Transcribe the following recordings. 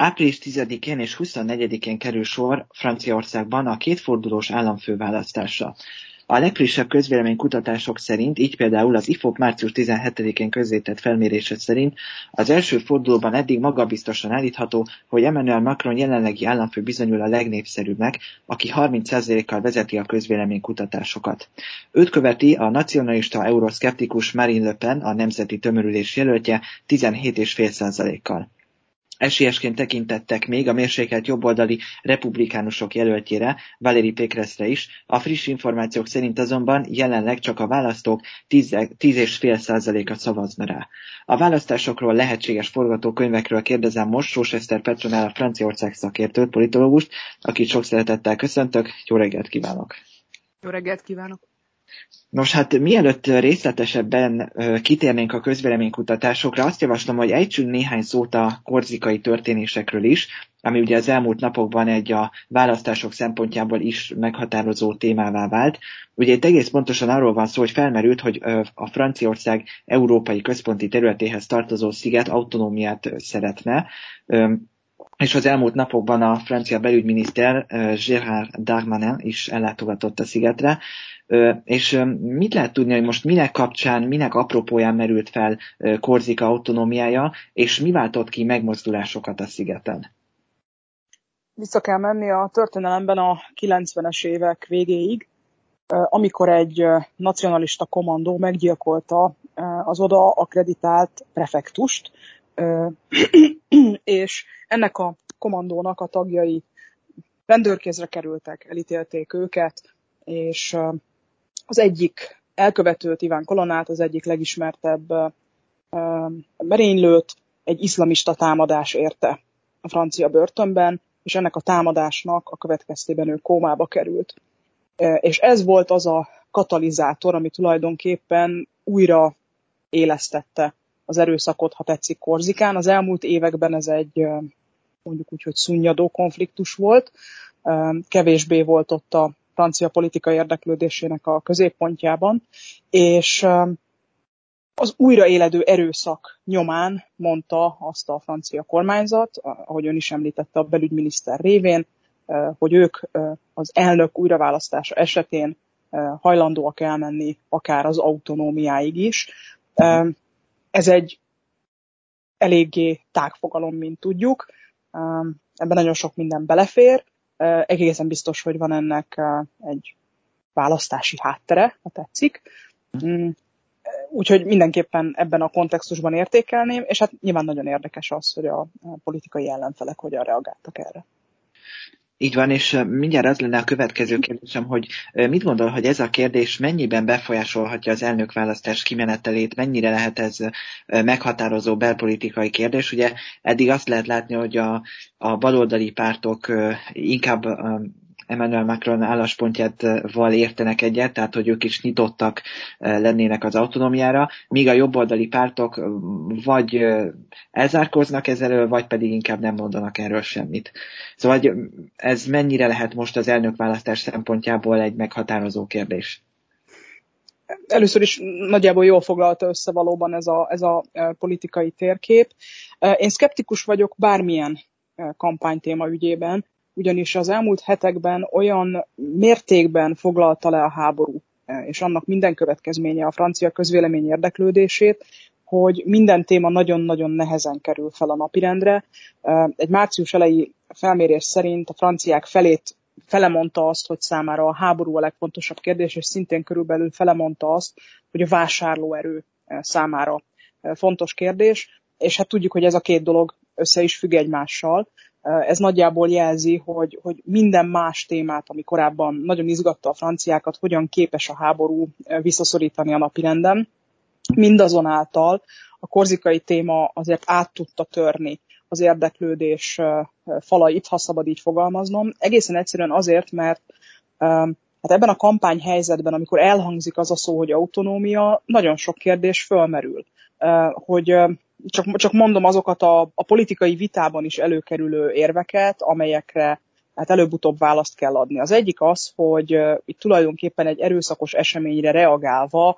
Április 10-én és 24-én kerül sor Franciaországban a kétfordulós államfőválasztásra. A legfrissebb közvéleménykutatások szerint, így például az IFOP március 17-én közzétett felmérése szerint az első fordulóban eddig magabiztosan állítható, hogy Emmanuel Macron jelenlegi államfő bizonyul a legnépszerűbbnek, aki 30%-kal vezeti a közvéleménykutatásokat. Őt követi a nacionalista euroszkeptikus Marine Le Pen, a nemzeti tömörülés jelöltje 17,5%-kal. Esélyesként tekintettek még a mérsékelt jobboldali republikánusok jelöltjére, Valéry Pékreszre is, a friss információk szerint azonban jelenleg csak a választók 10,5%-a szavazna rá. A választásokról lehetséges forgatókönyvekről kérdezem most Sós Eszter Petronál a Franciaország szakértőt, politológust, akit sok szeretettel köszöntök. Jó reggelt kívánok! Jó reggelt kívánok! Nos, hát mielőtt részletesebben kitérnénk a közvéleménykutatásokra, azt javaslom, hogy ejtsünk néhány szót a korzikai történésekről is, ami ugye az elmúlt napokban egy a választások szempontjából is meghatározó témává vált. Ugye itt egész pontosan arról van szó, hogy felmerült, hogy a Franciaország európai központi területéhez tartozó sziget autonómiát szeretne, és az elmúlt napokban a francia belügyminiszter Gérard Darmanin is ellátogatott a szigetre, és mit lehet tudni, hogy most minek kapcsán, minek apropóján merült fel Korzika autonómiája, és mi váltott ki megmozdulásokat a szigeten? Vissza kell menni a történelemben a 90-es évek végéig, amikor egy nacionalista kommandó meggyilkolta az oda akreditált prefektust, és ennek a kommandónak a tagjai rendőrkézre kerültek, elítélték őket, és az egyik elkövetőt, Iván Kolonát, az egyik legismertebb merénylőt egy iszlamista támadás érte a francia börtönben, és ennek a támadásnak a következtében ő kómába került. És ez volt az a katalizátor, ami tulajdonképpen újra élesztette az erőszakot, ha tetszik, Korzikán. Az elmúlt években ez egy mondjuk úgy, hogy szunnyadó konfliktus volt. Kevésbé volt ott a francia politika érdeklődésének a középpontjában, és az újraéledő erőszak nyomán mondta azt a francia kormányzat, ahogy ön is említette a belügyminiszter révén, hogy ők az elnök újraválasztása esetén hajlandóak elmenni akár az autonómiáig is. Ez egy eléggé tágfogalom, mint tudjuk. Ebben nagyon sok minden belefér, egészen biztos, hogy van ennek egy választási háttere, ha tetszik. Mm, úgyhogy mindenképpen ebben a kontextusban értékelném, és hát nyilván nagyon érdekes az, hogy a politikai ellenfelek hogyan reagáltak erre. Így van, és mindjárt az lenne a következő kérdésem, hogy mit gondol, hogy ez a kérdés mennyiben befolyásolhatja az elnökválasztás kimenetelét, mennyire lehet ez meghatározó belpolitikai kérdés? Ugye eddig azt lehet látni, hogy a, a baloldali pártok inkább Emmanuel Macron álláspontjával értenek egyet, tehát hogy ők is nyitottak lennének az autonómiára, míg a jobboldali pártok vagy elzárkoznak ezzel, vagy pedig inkább nem mondanak erről semmit. Szóval ez mennyire lehet most az elnökválasztás szempontjából egy meghatározó kérdés? Először is nagyjából jól foglalta össze valóban ez a, ez a politikai térkép. Én szkeptikus vagyok bármilyen kampánytéma ügyében, ugyanis az elmúlt hetekben olyan mértékben foglalta le a háború és annak minden következménye a francia közvélemény érdeklődését, hogy minden téma nagyon-nagyon nehezen kerül fel a napirendre. Egy március elejé felmérés szerint a franciák felét felemondta azt, hogy számára a háború a legfontosabb kérdés, és szintén körülbelül felemondta azt, hogy a vásárlóerő számára fontos kérdés, és hát tudjuk, hogy ez a két dolog össze is függ egymással. Ez nagyjából jelzi, hogy, hogy minden más témát, ami korábban nagyon izgatta a franciákat, hogyan képes a háború visszaszorítani a napirenden. Mindazonáltal a korzikai téma azért át tudta törni az érdeklődés falait, ha szabad így fogalmaznom. Egészen egyszerűen azért, mert hát ebben a kampányhelyzetben, amikor elhangzik az a szó, hogy autonómia, nagyon sok kérdés fölmerül. Hogy csak, csak mondom azokat a, a politikai vitában is előkerülő érveket, amelyekre hát előbb-utóbb választ kell adni. Az egyik az, hogy itt tulajdonképpen egy erőszakos eseményre reagálva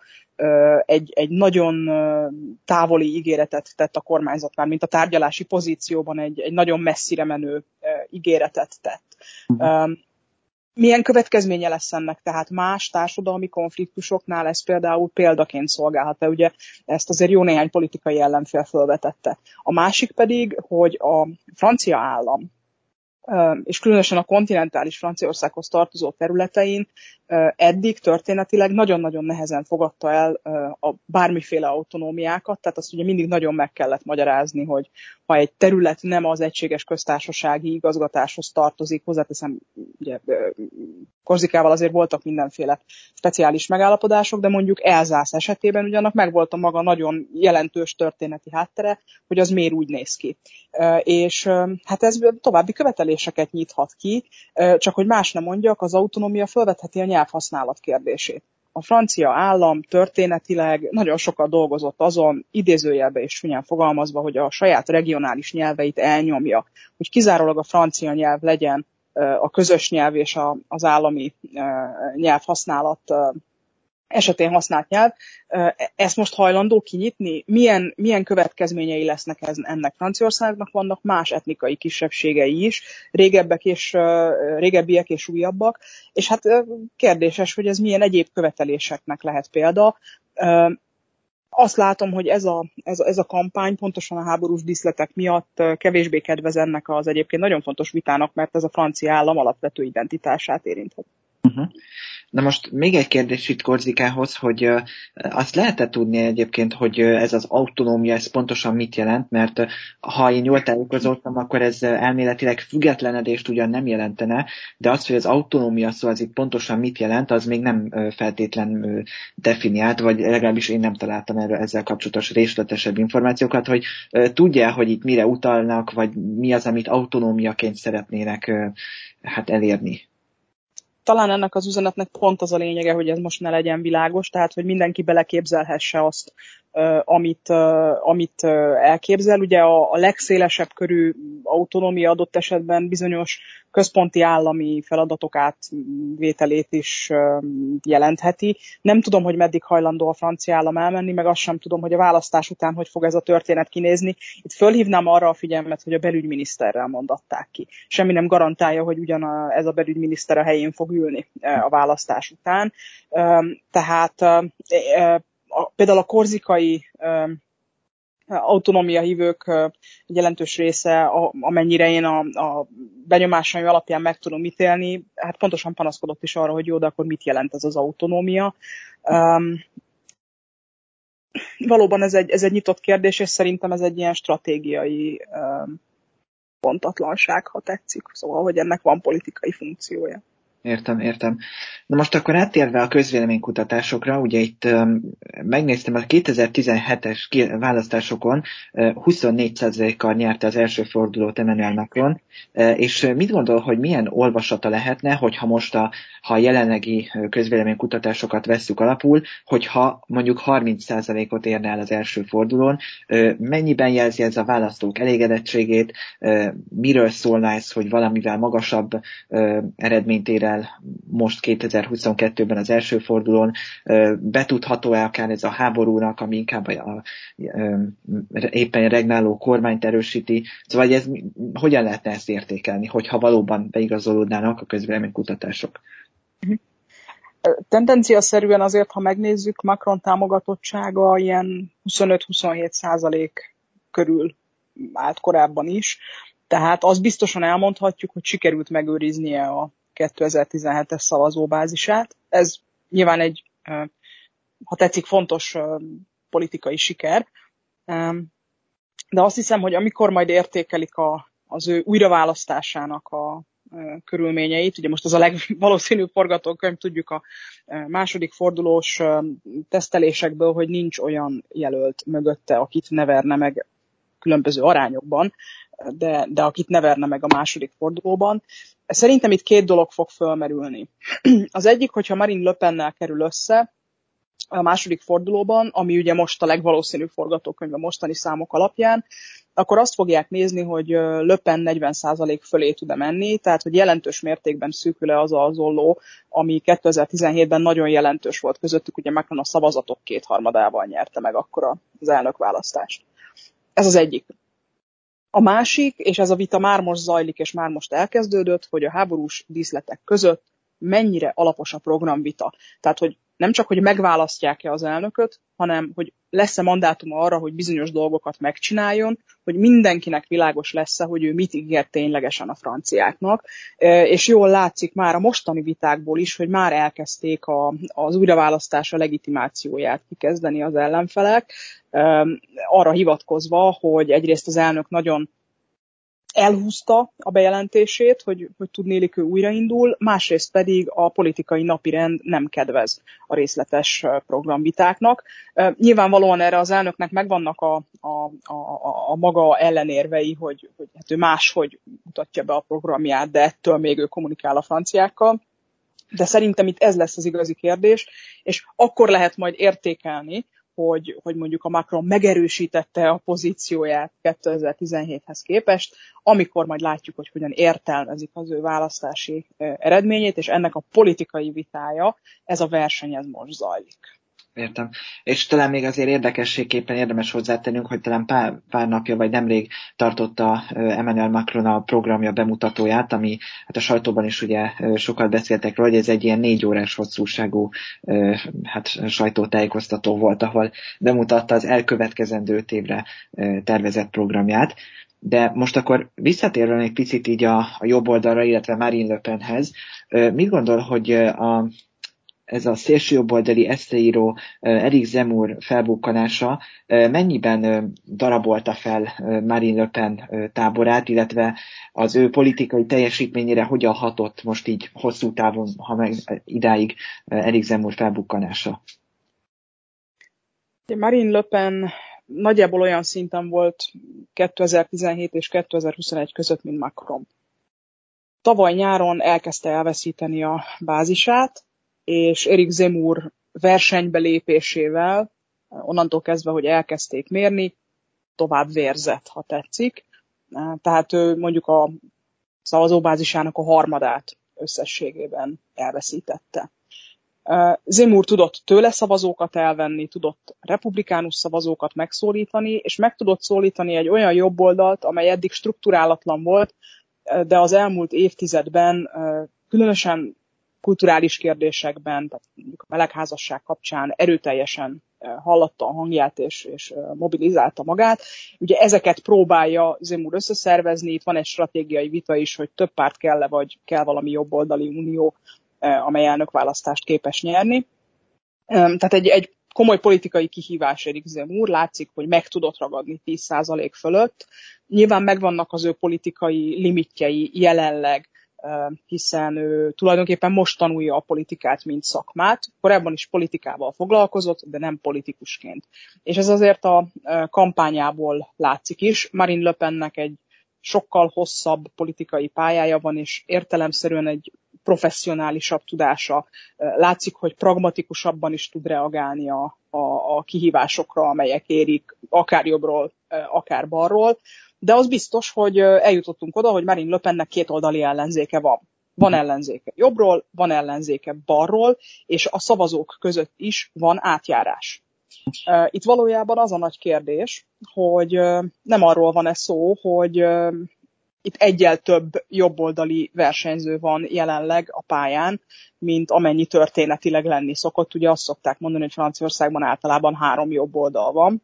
egy, egy nagyon távoli ígéretet tett a kormányzat már, mint a tárgyalási pozícióban egy, egy nagyon messzire menő ígéretet tett. Uh-huh. Milyen következménye lesz ennek? Tehát más társadalmi konfliktusoknál ez például példaként szolgálhat-e? Ugye ezt azért jó néhány politikai ellenfél felvetette. A másik pedig, hogy a francia állam és különösen a kontinentális Franciaországhoz tartozó területein eddig történetileg nagyon-nagyon nehezen fogadta el a bármiféle autonómiákat, tehát azt ugye mindig nagyon meg kellett magyarázni, hogy ha egy terület nem az egységes köztársasági igazgatáshoz tartozik, hozzáteszem, ugye Korzikával azért voltak mindenféle speciális megállapodások, de mondjuk Elzász esetében ugyanak megvolt a maga nagyon jelentős történeti háttere, hogy az miért úgy néz ki. És hát ez további követeléseket nyithat ki, csak hogy más nem mondjak, az autonómia felvetheti a nyelvhasználat kérdését. A francia állam történetileg nagyon sokat dolgozott azon, idézőjelbe és csúnyán fogalmazva, hogy a saját regionális nyelveit elnyomja, hogy kizárólag a francia nyelv legyen a közös nyelv és az állami nyelvhasználat esetén használt nyelv, ezt most hajlandó kinyitni? Milyen, milyen következményei lesznek ez, ennek Franciaországnak? Vannak más etnikai kisebbségei is, régebbek és, régebbiek és újabbak, és hát kérdéses, hogy ez milyen egyéb követeléseknek lehet példa. Azt látom, hogy ez a, ez, a, ez a kampány pontosan a háborús díszletek miatt kevésbé kedvez ennek az egyébként nagyon fontos vitának, mert ez a francia állam alapvető identitását érinthet. Uh-huh. Na most még egy kérdés itt Korzikához, hogy azt lehet-e tudni egyébként, hogy ez az autonómia, ez pontosan mit jelent, mert ha én jól tájékozottam, akkor ez elméletileg függetlenedést ugyan nem jelentene, de az, hogy az autonómia szó az itt pontosan mit jelent, az még nem feltétlen definiált, vagy legalábbis én nem találtam erről ezzel kapcsolatos részletesebb információkat, hogy tudja, hogy itt mire utalnak, vagy mi az, amit autonómiaként szeretnének hát elérni talán ennek az üzenetnek pont az a lényege, hogy ez most ne legyen világos, tehát hogy mindenki beleképzelhesse azt, amit, amit elképzel. Ugye a, a legszélesebb körű autonómia adott esetben bizonyos központi állami feladatok átvételét is jelentheti. Nem tudom, hogy meddig hajlandó a francia állam elmenni, meg azt sem tudom, hogy a választás után hogy fog ez a történet kinézni. Itt fölhívnám arra a figyelmet, hogy a belügyminiszterrel mondatták ki. Semmi nem garantálja, hogy ugyan ez a belügyminiszter a helyén fog ülni a választás után. Tehát a, például a korzikai autonómia hívők jelentős része, amennyire én a, a benyomásaim alapján meg tudom ítélni, hát pontosan panaszkodott is arra, hogy jó, de akkor mit jelent ez az autonómia. Um, valóban ez egy, ez egy nyitott kérdés, és szerintem ez egy ilyen stratégiai um, pontatlanság, ha tetszik. Szóval, hogy ennek van politikai funkciója. Értem, értem. Na most akkor áttérve a közvéleménykutatásokra, ugye itt um, megnéztem a 2017-es választásokon uh, 24%-kal nyerte az első fordulót Emmanuel Macron, uh, és mit gondol, hogy milyen olvasata lehetne, hogyha most a, ha a jelenlegi közvéleménykutatásokat vesszük alapul, hogyha mondjuk 30%-ot érne el az első fordulón, uh, mennyiben jelzi ez a választók elégedettségét, miről szólna ez, hogy valamivel magasabb eredményt ér el most 2022-ben az első fordulón, betudható-e akár ez a háborúnak, ami inkább a, a, éppen regnáló kormányt erősíti, szóval ez hogyan lehetne ezt értékelni, hogyha valóban beigazolódnának a közvéleménykutatások? Tendencia szerűen azért, ha megnézzük, Macron támogatottsága ilyen 25-27 százalék körül állt korábban is, tehát az biztosan elmondhatjuk, hogy sikerült megőriznie a 2017-es szavazóbázisát. Ez nyilván egy, ha tetszik, fontos politikai siker. De azt hiszem, hogy amikor majd értékelik a, az ő újraválasztásának a körülményeit, ugye most az a legvalószínűbb forgatókönyv, tudjuk a második fordulós tesztelésekből, hogy nincs olyan jelölt mögötte, akit ne verne meg különböző arányokban, de, de akit ne verne meg a második fordulóban. Szerintem itt két dolog fog fölmerülni. Az egyik, hogyha Marine Le Pennel kerül össze, a második fordulóban, ami ugye most a legvalószínűbb forgatókönyv a mostani számok alapján, akkor azt fogják nézni, hogy Löpen 40% fölé tud-e menni, tehát hogy jelentős mértékben szűkül-e az az olló, ami 2017-ben nagyon jelentős volt közöttük, ugye Macron a szavazatok kétharmadával nyerte meg akkor az elnökválasztást. Ez az egyik. A másik, és ez a vita már most zajlik, és már most elkezdődött, hogy a háborús díszletek között mennyire alapos a programvita. Tehát, hogy nem csak, hogy megválasztják-e az elnököt, hanem, hogy lesz-e mandátuma arra, hogy bizonyos dolgokat megcsináljon, hogy mindenkinek világos lesz-e, hogy ő mit ígér ténylegesen a franciáknak. És jól látszik már a mostani vitákból is, hogy már elkezdték a, az újraválasztása legitimációját kikezdeni az ellenfelek, arra hivatkozva, hogy egyrészt az elnök nagyon elhúzta a bejelentését, hogy, hogy tudnélik ő újraindul, másrészt pedig a politikai napirend nem kedvez a részletes programvitáknak. Nyilvánvalóan erre az elnöknek megvannak a, a, a, a maga ellenérvei, hogy, hogy hát ő máshogy mutatja be a programját, de ettől még ő kommunikál a franciákkal. De szerintem itt ez lesz az igazi kérdés, és akkor lehet majd értékelni, hogy, hogy mondjuk a Macron megerősítette a pozícióját 2017-hez képest, amikor majd látjuk, hogy hogyan értelmezik az ő választási eredményét, és ennek a politikai vitája, ez a verseny, ez most zajlik. Értem. És talán még azért érdekességképpen érdemes hozzátennünk, hogy talán pár, pár napja vagy nemrég tartotta Emmanuel Macron a programja bemutatóját, ami hát a sajtóban is ugye sokat beszéltek róla, hogy ez egy ilyen négy órás hosszúságú hát, sajtótájékoztató volt, ahol bemutatta az elkövetkezendő öt évre tervezett programját. De most akkor visszatérve egy picit így a, a jobb oldalra, illetve Marine Le Penhez, mit gondol, hogy a ez a szélsőjobboldali eszteíró Erik Zemur felbukkanása mennyiben darabolta fel Marine Le Pen táborát, illetve az ő politikai teljesítményére hogyan hatott most így hosszú távon, ha meg idáig Erik Zemur felbukkanása? Marine Le Pen nagyjából olyan szinten volt 2017 és 2021 között, mint Macron. Tavaly nyáron elkezdte elveszíteni a bázisát, és Erik Zemur versenybe lépésével, onnantól kezdve, hogy elkezdték mérni, tovább vérzett, ha tetszik. Tehát ő mondjuk a szavazóbázisának a harmadát összességében elveszítette. Zemur tudott tőle szavazókat elvenni, tudott republikánus szavazókat megszólítani, és meg tudott szólítani egy olyan jobboldalt, amely eddig strukturálatlan volt, de az elmúlt évtizedben különösen kulturális kérdésekben, tehát mondjuk a melegházasság kapcsán erőteljesen eh, hallatta a hangját és, és eh, mobilizálta magát. Ugye ezeket próbálja Zemur összeszervezni, itt van egy stratégiai vita is, hogy több párt kell-e, vagy kell valami jobboldali unió, eh, amely elnökválasztást képes nyerni. Tehát egy, egy komoly politikai kihívás Erik Zemur, látszik, hogy meg tudott ragadni 10% fölött. Nyilván megvannak az ő politikai limitjei jelenleg, hiszen ő tulajdonképpen most tanulja a politikát, mint szakmát. Korábban is politikával foglalkozott, de nem politikusként. És ez azért a kampányából látszik is. Marine Le Pennek egy sokkal hosszabb politikai pályája van, és értelemszerűen egy professzionálisabb tudása. Látszik, hogy pragmatikusabban is tud reagálni a, a, a kihívásokra, amelyek érik, akár jobbról, akár balról de az biztos, hogy eljutottunk oda, hogy Marine Le Pennek két oldali ellenzéke van. Van ellenzéke jobbról, van ellenzéke balról, és a szavazók között is van átjárás. Itt valójában az a nagy kérdés, hogy nem arról van-e szó, hogy itt egyel több jobboldali versenyző van jelenleg a pályán, mint amennyi történetileg lenni szokott. Ugye azt szokták mondani, hogy Franciaországban általában három jobboldal van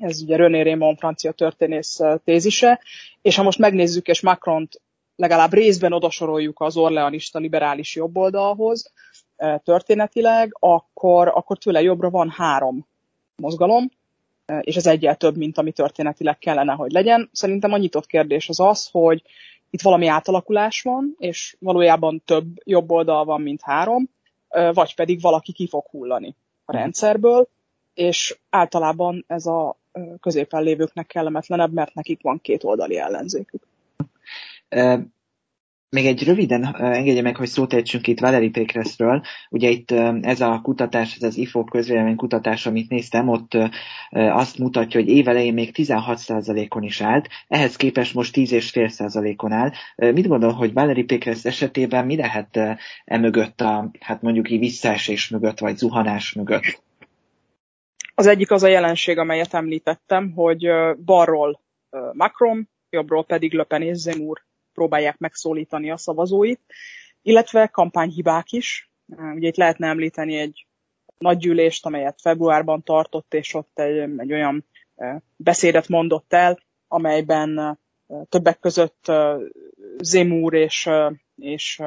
ez ugye René Raymond francia történész tézise, és ha most megnézzük, és Macron-t legalább részben odasoroljuk az orleanista liberális jobboldalhoz történetileg, akkor, akkor tőle jobbra van három mozgalom, és ez egyel több, mint ami történetileg kellene, hogy legyen. Szerintem a nyitott kérdés az az, hogy itt valami átalakulás van, és valójában több jobb oldal van, mint három, vagy pedig valaki ki fog hullani a rendszerből, és általában ez a középen lévőknek kellemetlenebb, mert nekik van két oldali ellenzékük. Még egy röviden engedje meg, hogy szót ejtsünk itt Valeri Pékreszről. Ugye itt ez a kutatás, ez az IFO közvélemény kutatás, amit néztem, ott azt mutatja, hogy évelején még 16%-on is állt, ehhez képest most 10,5%-on áll. Mit gondol, hogy Valeri Pékresz esetében mi lehet emögött a, hát mondjuk így visszaesés mögött, vagy zuhanás mögött? Az egyik az a jelenség, amelyet említettem, hogy balról Macron, jobbról pedig Le Pen és Zemmour próbálják megszólítani a szavazóit, illetve kampányhibák is. Ugye itt lehetne említeni egy nagy gyűlést, amelyet februárban tartott, és ott egy, egy olyan beszédet mondott el, amelyben többek között Zemúr és, és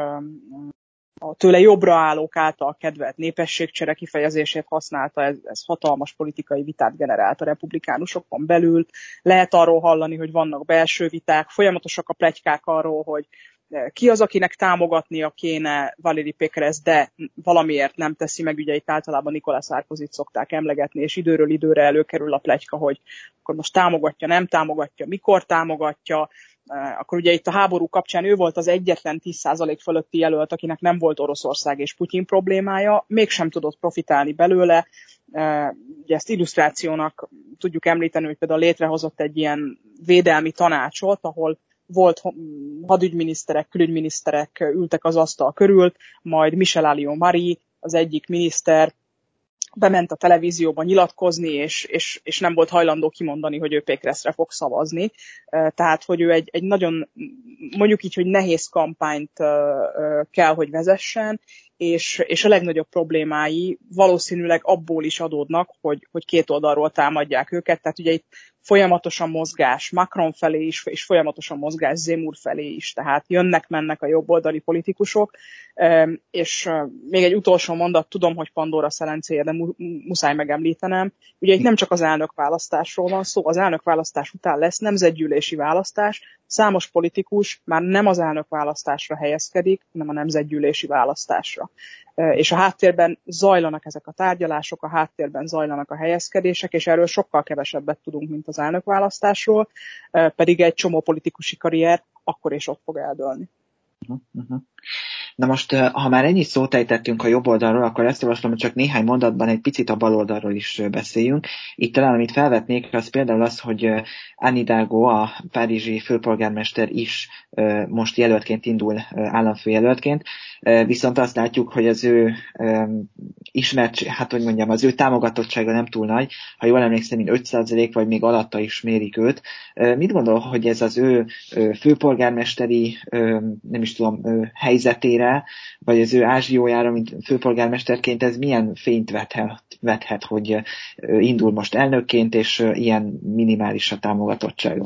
a tőle jobbra állók által kedvelt népességcsere kifejezését használta, ez, ez hatalmas politikai vitát generált a republikánusokon belül. Lehet arról hallani, hogy vannak belső viták, folyamatosak a plegykák arról, hogy e, ki az, akinek támogatnia kéne Valéri Pékrez, de valamiért nem teszi meg, ugye itt általában Nikolás sarkozy szokták emlegetni, és időről időre előkerül a plegyka, hogy akkor most támogatja, nem támogatja, mikor támogatja, akkor ugye itt a háború kapcsán ő volt az egyetlen 10% fölötti jelölt, akinek nem volt Oroszország és Putyin problémája, mégsem tudott profitálni belőle. Ugye ezt illusztrációnak tudjuk említeni, hogy például létrehozott egy ilyen védelmi tanácsot, ahol volt hadügyminiszterek, külügyminiszterek ültek az asztal körül, majd Michel Alliot Marie, az egyik miniszter bement a televízióba nyilatkozni, és, és, és nem volt hajlandó kimondani, hogy ő Pékreszre fog szavazni. Tehát, hogy ő egy, egy nagyon, mondjuk így, hogy nehéz kampányt kell, hogy vezessen, és, és a legnagyobb problémái valószínűleg abból is adódnak, hogy, hogy két oldalról támadják őket. Tehát ugye itt folyamatosan mozgás Macron felé is, és folyamatosan mozgás Zemur felé is, tehát jönnek-mennek a jobboldali politikusok, és még egy utolsó mondat, tudom, hogy Pandora szelencéje, de muszáj megemlítenem, ugye itt nem csak az elnökválasztásról van szó, az elnökválasztás után lesz nemzetgyűlési választás, számos politikus már nem az elnökválasztásra helyezkedik, hanem a nemzetgyűlési választásra. És a háttérben zajlanak ezek a tárgyalások, a háttérben zajlanak a helyezkedések, és erről sokkal kevesebbet tudunk, mint az elnökválasztásról, pedig egy csomó politikusi karrier akkor és ott fog eldőlni. Uh-huh. Na most, ha már ennyi szót ejtettünk a jobb oldalról, akkor ezt javaslom, hogy csak néhány mondatban egy picit a bal oldalról is beszéljünk. Itt talán, amit felvetnék, az például az, hogy Anne Hidalgo, a párizsi főpolgármester is most jelöltként indul államfőjelöltként, viszont azt látjuk, hogy az ő ismert, hát hogy mondjam, az ő támogatottsága nem túl nagy, ha jól emlékszem, mint 5% vagy még alatta is mérik őt. Mit gondol, hogy ez az ő főpolgármesteri, nem is tudom, helyzetére, vagy az ő ázsiójára, mint főpolgármesterként, ez milyen fényt vethet, vethet hogy indul most elnökként, és ilyen minimális a támogatottsága?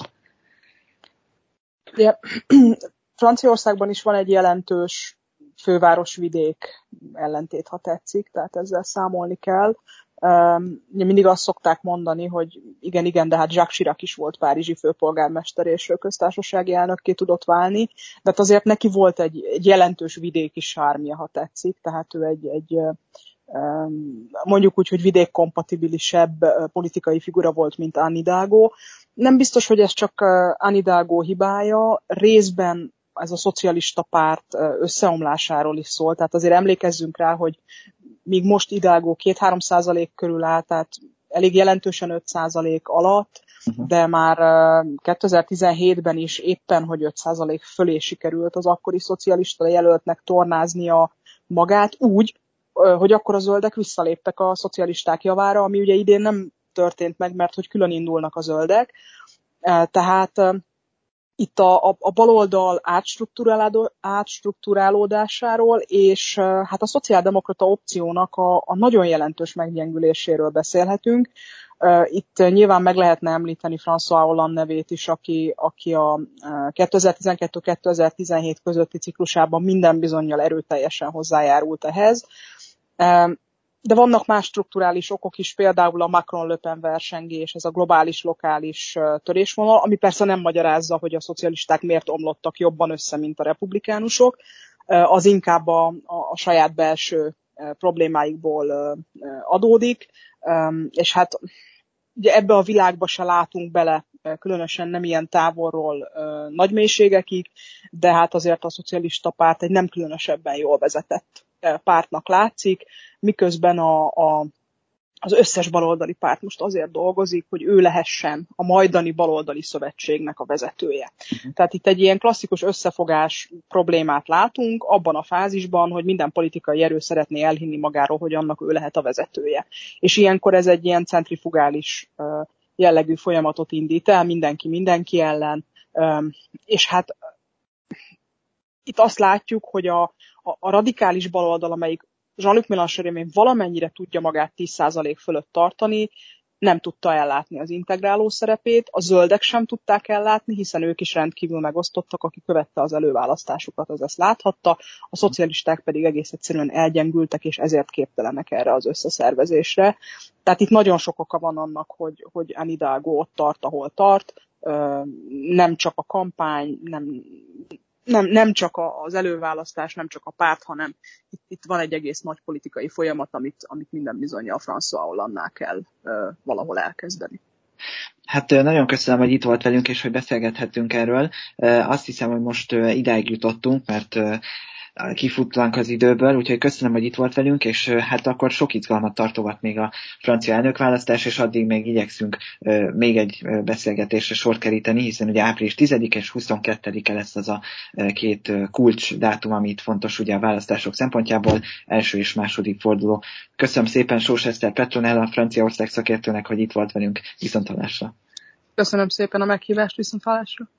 Ja, Franciaországban is van egy jelentős fővárosvidék ellentét, ha tetszik, tehát ezzel számolni kell. Mindig azt szokták mondani, hogy igen, igen, de hát Jacques Chirac is volt párizsi főpolgármester és köztársasági elnökké tudott válni, de hát azért neki volt egy, egy jelentős vidéki sármja, ha tetszik, tehát ő egy, egy mondjuk úgy, hogy vidékkompatibilisebb politikai figura volt, mint Hidalgo. Nem biztos, hogy ez csak Hidalgo hibája, részben ez a szocialista párt összeomlásáról is szól, tehát azért emlékezzünk rá, hogy míg most Hidalgo 2-3 százalék körül áll, tehát elég jelentősen 5 százalék alatt, uh-huh. de már 2017-ben is éppen, hogy 5 százalék fölé sikerült az akkori szocialista jelöltnek tornáznia magát úgy, hogy akkor a zöldek visszaléptek a szocialisták javára, ami ugye idén nem történt meg, mert hogy külön indulnak a zöldek. Tehát itt a, a, a baloldal átstruktúrálódásáról, és hát a szociáldemokrata opciónak a, a nagyon jelentős meggyengüléséről beszélhetünk. Itt nyilván meg lehetne említeni François Hollande nevét is, aki, aki a 2012-2017 közötti ciklusában minden bizonyal erőteljesen hozzájárult ehhez. De vannak más strukturális okok is, például a Macron-Le Pen versengés, ez a globális, lokális törésvonal, ami persze nem magyarázza, hogy a szocialisták miért omlottak jobban össze, mint a republikánusok, az inkább a, a saját belső problémáikból adódik, és hát ugye ebbe a világba se látunk bele, különösen nem ilyen távolról nagy mélységekig, de hát azért a szocialista párt egy nem különösebben jól vezetett pártnak látszik, miközben a, a az összes baloldali párt most azért dolgozik, hogy ő lehessen a majdani baloldali szövetségnek a vezetője. Uh-huh. Tehát itt egy ilyen klasszikus összefogás problémát látunk abban a fázisban, hogy minden politikai erő szeretné elhinni magáról, hogy annak ő lehet a vezetője. És ilyenkor ez egy ilyen centrifugális jellegű folyamatot indít el, mindenki mindenki ellen, és hát itt azt látjuk, hogy a, a, a radikális baloldal, amelyik Jean-Luc Mélenchon valamennyire tudja magát 10% fölött tartani, nem tudta ellátni az integráló szerepét, a zöldek sem tudták ellátni, hiszen ők is rendkívül megosztottak, aki követte az előválasztásukat, az ezt láthatta, a szocialisták pedig egész egyszerűen elgyengültek, és ezért képtelenek erre az összeszervezésre. Tehát itt nagyon sok oka van annak, hogy, hogy Anne ott tart, ahol tart, nem csak a kampány, nem, nem, nem csak az előválasztás, nem csak a párt, hanem itt, itt van egy egész nagy politikai folyamat, amit, amit minden bizony a François Hollande kell ö, valahol elkezdeni. Hát nagyon köszönöm, hogy itt volt velünk, és hogy beszélgethettünk erről. Azt hiszem, hogy most idáig jutottunk, mert kifutlank az időből, úgyhogy köszönöm, hogy itt volt velünk, és hát akkor sok izgalmat tartogat még a francia elnökválasztás, és addig még igyekszünk még egy beszélgetésre sor keríteni, hiszen ugye április 10 és 22-e lesz az a két kulcs dátum, amit fontos ugye a választások szempontjából, első és második forduló. Köszönöm szépen Sós Eszter Petronella, a Franciaország szakértőnek, hogy itt volt velünk, viszontalásra. Köszönöm szépen a meghívást, viszontalásra.